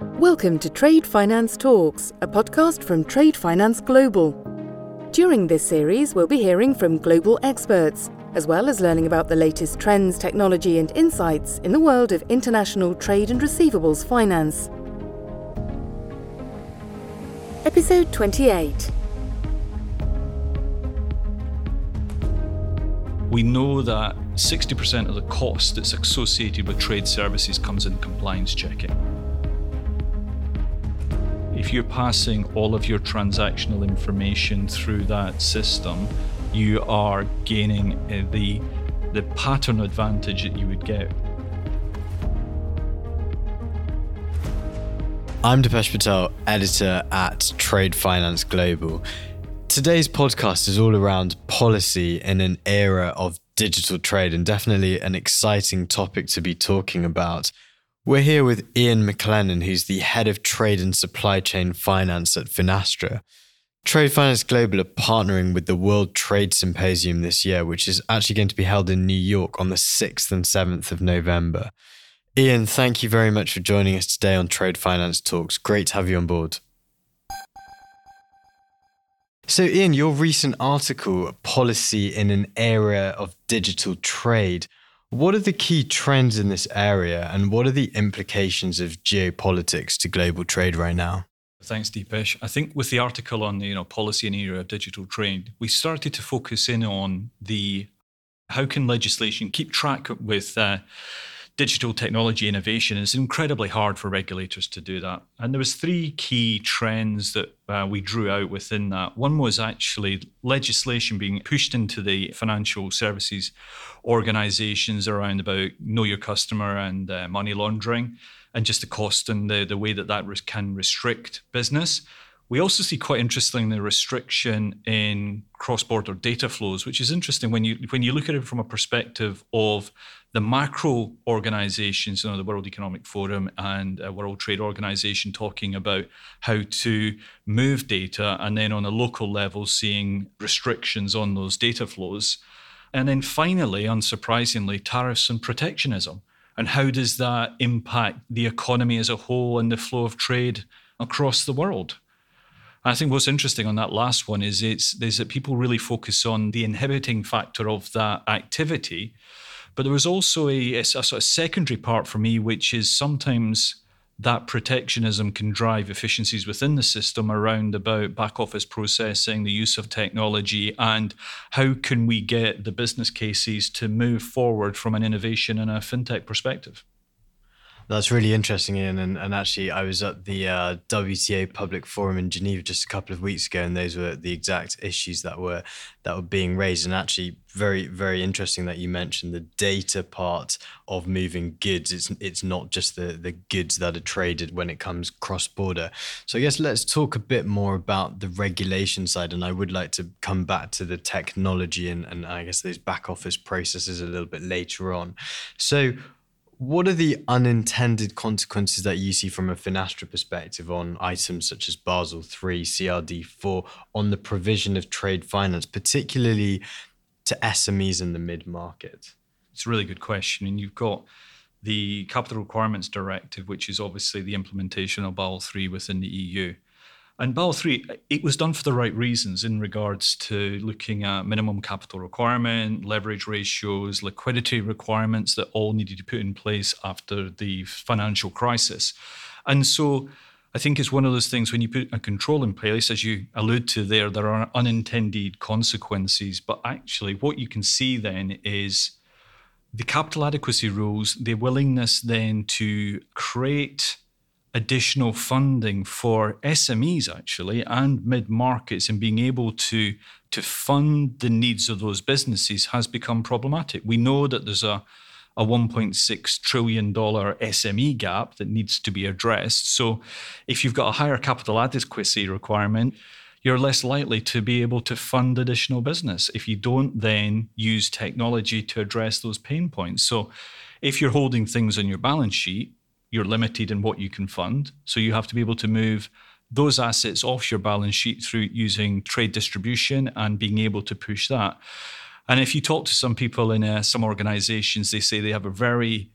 Welcome to Trade Finance Talks, a podcast from Trade Finance Global. During this series, we'll be hearing from global experts, as well as learning about the latest trends, technology, and insights in the world of international trade and receivables finance. Episode 28 We know that 60% of the cost that's associated with trade services comes in compliance checking if you're passing all of your transactional information through that system, you are gaining uh, the the pattern advantage that you would get. I'm Deepesh Patel, editor at Trade Finance Global. Today's podcast is all around policy in an era of digital trade and definitely an exciting topic to be talking about. We're here with Ian McLennan, who's the head of trade and supply chain finance at Finastra. Trade Finance Global are partnering with the World Trade Symposium this year, which is actually going to be held in New York on the 6th and 7th of November. Ian, thank you very much for joining us today on Trade Finance Talks. Great to have you on board. So, Ian, your recent article, Policy in an Era of Digital Trade, what are the key trends in this area and what are the implications of geopolitics to global trade right now? Thanks, Deepesh. I think with the article on you know policy and era of digital trade, we started to focus in on the how can legislation keep track with uh, digital technology innovation is incredibly hard for regulators to do that. And there was three key trends that uh, we drew out within that. One was actually legislation being pushed into the financial services organizations around about know your customer and uh, money laundering and just the cost and the, the way that that can restrict business. We also see quite interesting the restriction in cross-border data flows, which is interesting when you when you look at it from a perspective of the macro organizations, you know, the World Economic Forum and uh, World Trade Organization talking about how to move data, and then on a local level, seeing restrictions on those data flows. And then finally, unsurprisingly, tariffs and protectionism. And how does that impact the economy as a whole and the flow of trade across the world? I think what's interesting on that last one is it's is that people really focus on the inhibiting factor of that activity but there was also a, a, a sort of secondary part for me, which is sometimes that protectionism can drive efficiencies within the system around about back office processing, the use of technology, and how can we get the business cases to move forward from an innovation and a fintech perspective. That's really interesting, Ian. And, and actually, I was at the uh, WTO Public Forum in Geneva just a couple of weeks ago, and those were the exact issues that were that were being raised. And actually, very very interesting that you mentioned the data part of moving goods. It's it's not just the the goods that are traded when it comes cross border. So I guess let's talk a bit more about the regulation side. And I would like to come back to the technology and and I guess those back office processes a little bit later on. So what are the unintended consequences that you see from a Finastra perspective on items such as Basel III, CRD IV, on the provision of trade finance, particularly to SMEs in the mid market? It's a really good question. And you've got the Capital Requirements Directive, which is obviously the implementation of Basel III within the EU. And Basel III, it was done for the right reasons in regards to looking at minimum capital requirement, leverage ratios, liquidity requirements that all needed to put in place after the financial crisis. And so I think it's one of those things when you put a control in place, as you allude to there, there are unintended consequences. But actually, what you can see then is the capital adequacy rules, the willingness then to create additional funding for SMEs actually and mid markets and being able to to fund the needs of those businesses has become problematic. We know that there's a a 1.6 trillion dollar SME gap that needs to be addressed. So if you've got a higher capital adequacy requirement, you're less likely to be able to fund additional business if you don't then use technology to address those pain points. So if you're holding things on your balance sheet, you're limited in what you can fund. So you have to be able to move those assets off your balance sheet through using trade distribution and being able to push that. And if you talk to some people in uh, some organizations, they say they have a very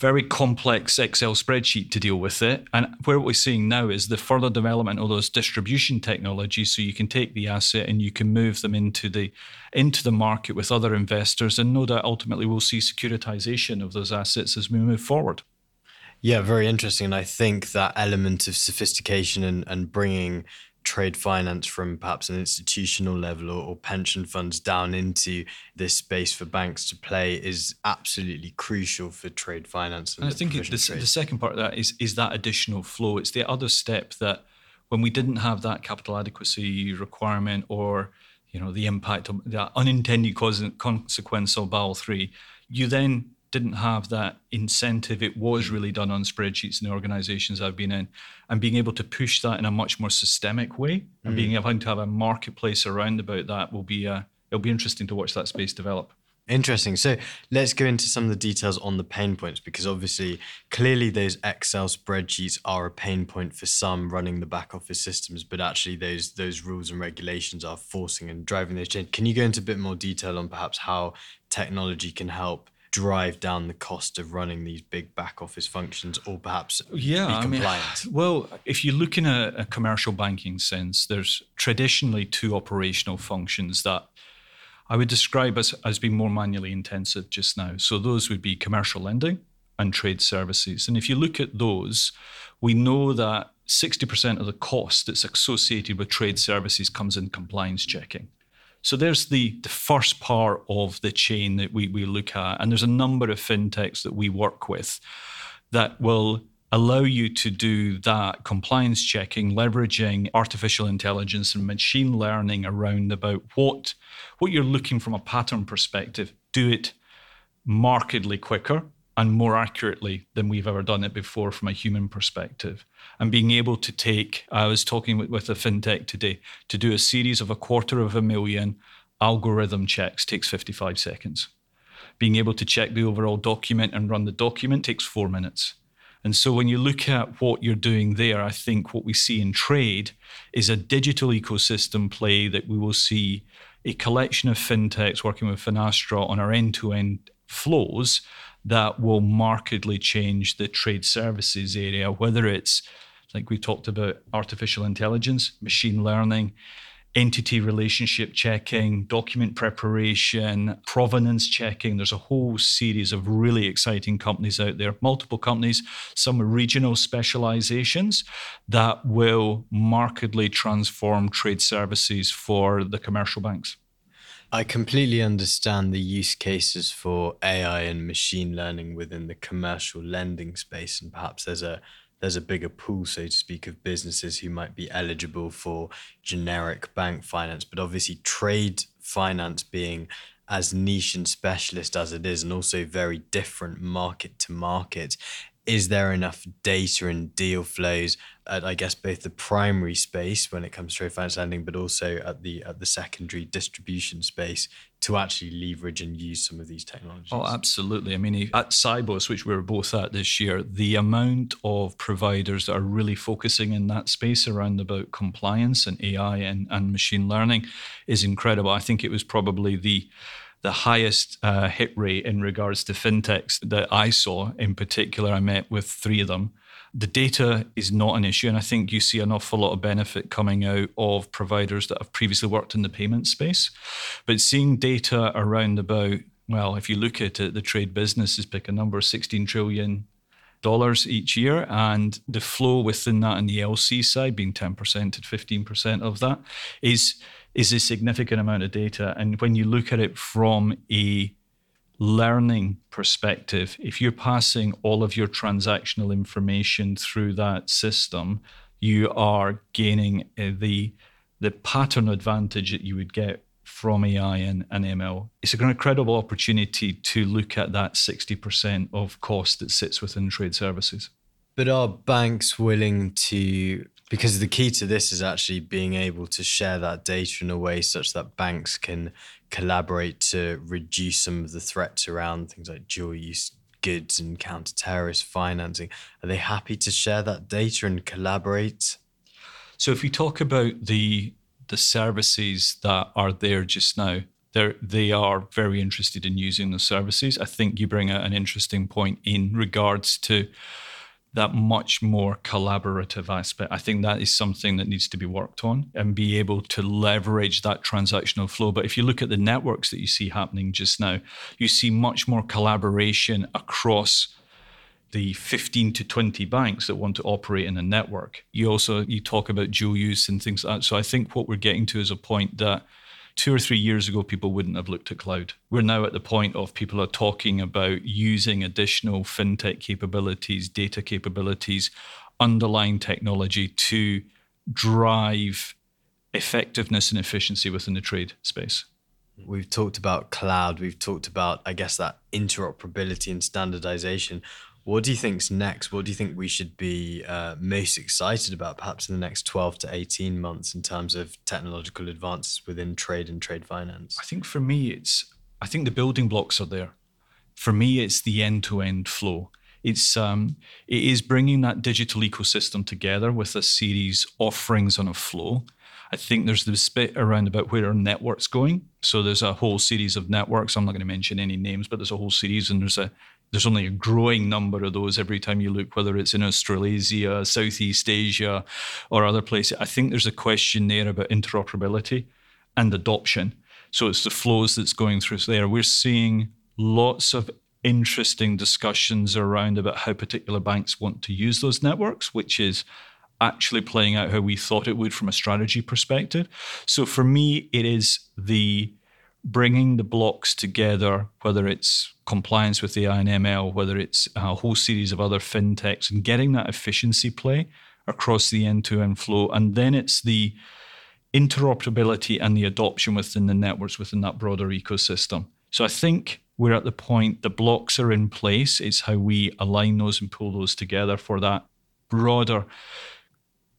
very complex Excel spreadsheet to deal with it. And where we're seeing now is the further development of those distribution technologies, so you can take the asset and you can move them into the into the market with other investors, and no doubt ultimately we'll see securitization of those assets as we move forward. Yeah, very interesting. And I think that element of sophistication and, and bringing trade finance from perhaps an institutional level or, or, pension funds down into this space for banks to play is absolutely crucial for trade finance. And, and I think the, the second part of that is is that additional flow. It's the other step that when we didn't have that capital adequacy requirement or you know the impact of the unintended consequence of Basel three, you then didn't have that incentive. It was really done on spreadsheets in the organizations I've been in. And being able to push that in a much more systemic way and mm. being able to have a marketplace around about that will be, uh, it'll be interesting to watch that space develop. Interesting. So let's go into some of the details on the pain points because obviously, clearly, those Excel spreadsheets are a pain point for some running the back office systems, but actually, those those rules and regulations are forcing and driving those change. Can you go into a bit more detail on perhaps how technology can help drive down the cost of running these big back office functions or perhaps yeah, be compliant? I mean, well, if you look in a, a commercial banking sense, there's traditionally two operational functions that I would describe as, as being more manually intensive just now. So those would be commercial lending and trade services. And if you look at those, we know that 60% of the cost that's associated with trade services comes in compliance checking. So there's the, the first part of the chain that we, we look at. And there's a number of fintechs that we work with that will allow you to do that compliance checking, leveraging artificial intelligence and machine learning around about what, what you're looking from a pattern perspective. Do it markedly quicker and more accurately than we've ever done it before from a human perspective. And being able to take, I was talking with, with a fintech today, to do a series of a quarter of a million algorithm checks takes 55 seconds. Being able to check the overall document and run the document takes four minutes. And so when you look at what you're doing there, I think what we see in trade is a digital ecosystem play that we will see a collection of fintechs working with Finastra on our end to end flows that will markedly change the trade services area, whether it's like we talked about artificial intelligence, machine learning, entity relationship checking, document preparation, provenance checking. There's a whole series of really exciting companies out there, multiple companies, some regional specializations that will markedly transform trade services for the commercial banks. I completely understand the use cases for AI and machine learning within the commercial lending space, and perhaps there's a there's a bigger pool, so to speak, of businesses who might be eligible for generic bank finance. But obviously, trade finance being as niche and specialist as it is, and also very different market to market, is there enough data and deal flows at I guess both the primary space when it comes to finance lending, but also at the at the secondary distribution space to actually leverage and use some of these technologies? Oh, absolutely. I mean, at Sibos, which we were both at this year, the amount of providers that are really focusing in that space around about compliance and AI and, and machine learning is incredible. I think it was probably the the highest uh, hit rate in regards to fintechs that I saw. In particular, I met with three of them. The data is not an issue, and I think you see an awful lot of benefit coming out of providers that have previously worked in the payment space. But seeing data around about, well, if you look at it, the trade business is pick a number, 16 trillion dollars each year, and the flow within that on the LC side, being 10% to 15% of that, is is a significant amount of data. And when you look at it from a learning perspective, if you're passing all of your transactional information through that system, you are gaining uh, the the pattern advantage that you would get from AI and, and ML. It's an incredible opportunity to look at that 60% of cost that sits within trade services. But are banks willing to because the key to this is actually being able to share that data in a way such that banks can collaborate to reduce some of the threats around things like dual use goods and counter terrorist financing. Are they happy to share that data and collaborate? So if we talk about the the services that are there just now, They're, they are very interested in using the services. I think you bring out an interesting point in regards to that much more collaborative aspect. I think that is something that needs to be worked on and be able to leverage that transactional flow. But if you look at the networks that you see happening just now, you see much more collaboration across the 15 to 20 banks that want to operate in a network. You also you talk about dual use and things like that. So I think what we're getting to is a point that two or three years ago, people wouldn't have looked at cloud. We're now at the point of people are talking about using additional fintech capabilities, data capabilities, underlying technology to drive effectiveness and efficiency within the trade space. We've talked about cloud, we've talked about, I guess, that interoperability and standardization. What do you think's next? What do you think we should be uh, most excited about, perhaps in the next 12 to 18 months, in terms of technological advances within trade and trade finance? I think for me, it's I think the building blocks are there. For me, it's the end-to-end flow. It's um, it is bringing that digital ecosystem together with a series offerings on a flow. I think there's this bit around about where our network's going. So there's a whole series of networks. I'm not going to mention any names, but there's a whole series, and there's a there's only a growing number of those every time you look, whether it's in Australasia, Southeast Asia, or other places. I think there's a question there about interoperability and adoption. So it's the flows that's going through there. We're seeing lots of interesting discussions around about how particular banks want to use those networks, which is actually playing out how we thought it would from a strategy perspective. So for me, it is the bringing the blocks together, whether it's compliance with AI and ML, whether it's a whole series of other fintechs, and getting that efficiency play across the end to end flow. And then it's the interoperability and the adoption within the networks within that broader ecosystem. So I think we're at the point the blocks are in place. It's how we align those and pull those together for that broader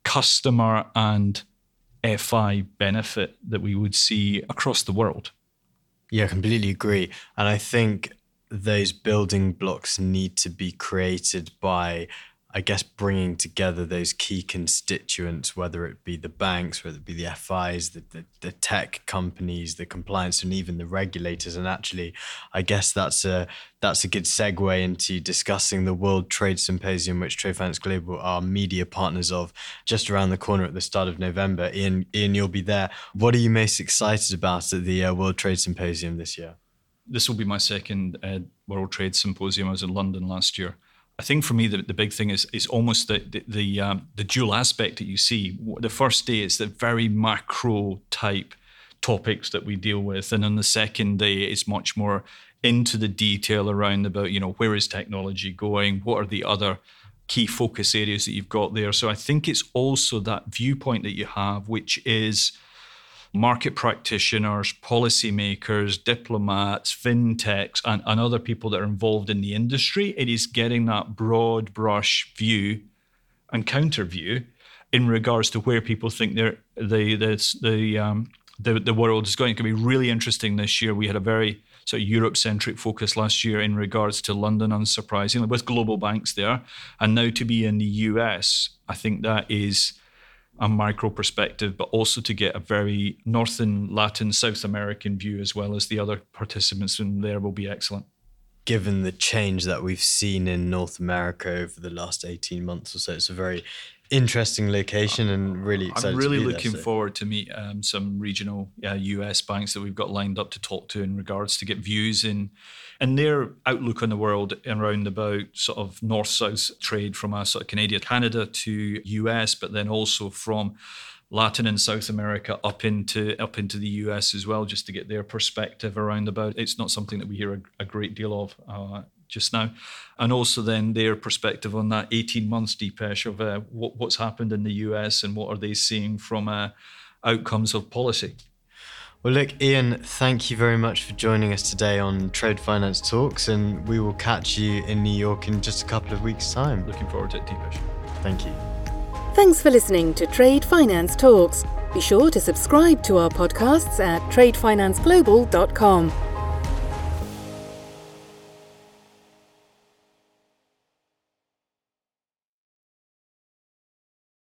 customer and FI benefit that we would see across the world. Yeah, I completely agree. And I think those building blocks need to be created by I guess bringing together those key constituents, whether it be the banks, whether it be the FIs, the, the, the, tech companies, the compliance, and even the regulators. And actually, I guess that's a that's a good segue into discussing the World Trade Symposium, which Trade Finance Global are media partners of, just around the corner at the start of November. Ian, Ian, you'll be there. What are you most excited about at the uh, World Trade Symposium this year? This will be my second uh, World Trade Symposium. I was in London last year. I think for me the, the big thing is is almost the the the, um, the dual aspect that you see. The first day is the very macro type topics that we deal with, and on the second day it's much more into the detail around about you know where is technology going, what are the other key focus areas that you've got there. So I think it's also that viewpoint that you have, which is market practitioners, policymakers, diplomats, fintechs, and, and other people that are involved in the industry. It is getting that broad brush view and counter view in regards to where people think they're, the the the um, the, the world is going. to be really interesting this year. We had a very sort of Europe centric focus last year in regards to London, unsurprisingly, with global banks there. And now to be in the US, I think that is a micro perspective, but also to get a very Northern, Latin, South American view as well as the other participants in there will be excellent. Given the change that we've seen in North America over the last 18 months or so, it's a very interesting location and really excited. I'm really looking there, so. forward to meet um, some regional uh, US banks that we've got lined up to talk to in regards to get views in and their outlook on the world around about sort of north south trade from a sort of Canadian Canada to US, but then also from Latin and South America up into up into the US as well, just to get their perspective around about. It's not something that we hear a, a great deal of. Uh, just now, and also then their perspective on that 18 months, Deepesh, of uh, what, what's happened in the US and what are they seeing from uh, outcomes of policy. Well, look, Ian, thank you very much for joining us today on Trade Finance Talks, and we will catch you in New York in just a couple of weeks' time. Looking forward to it, Deepesh. Thank you. Thanks for listening to Trade Finance Talks. Be sure to subscribe to our podcasts at tradefinanceglobal.com.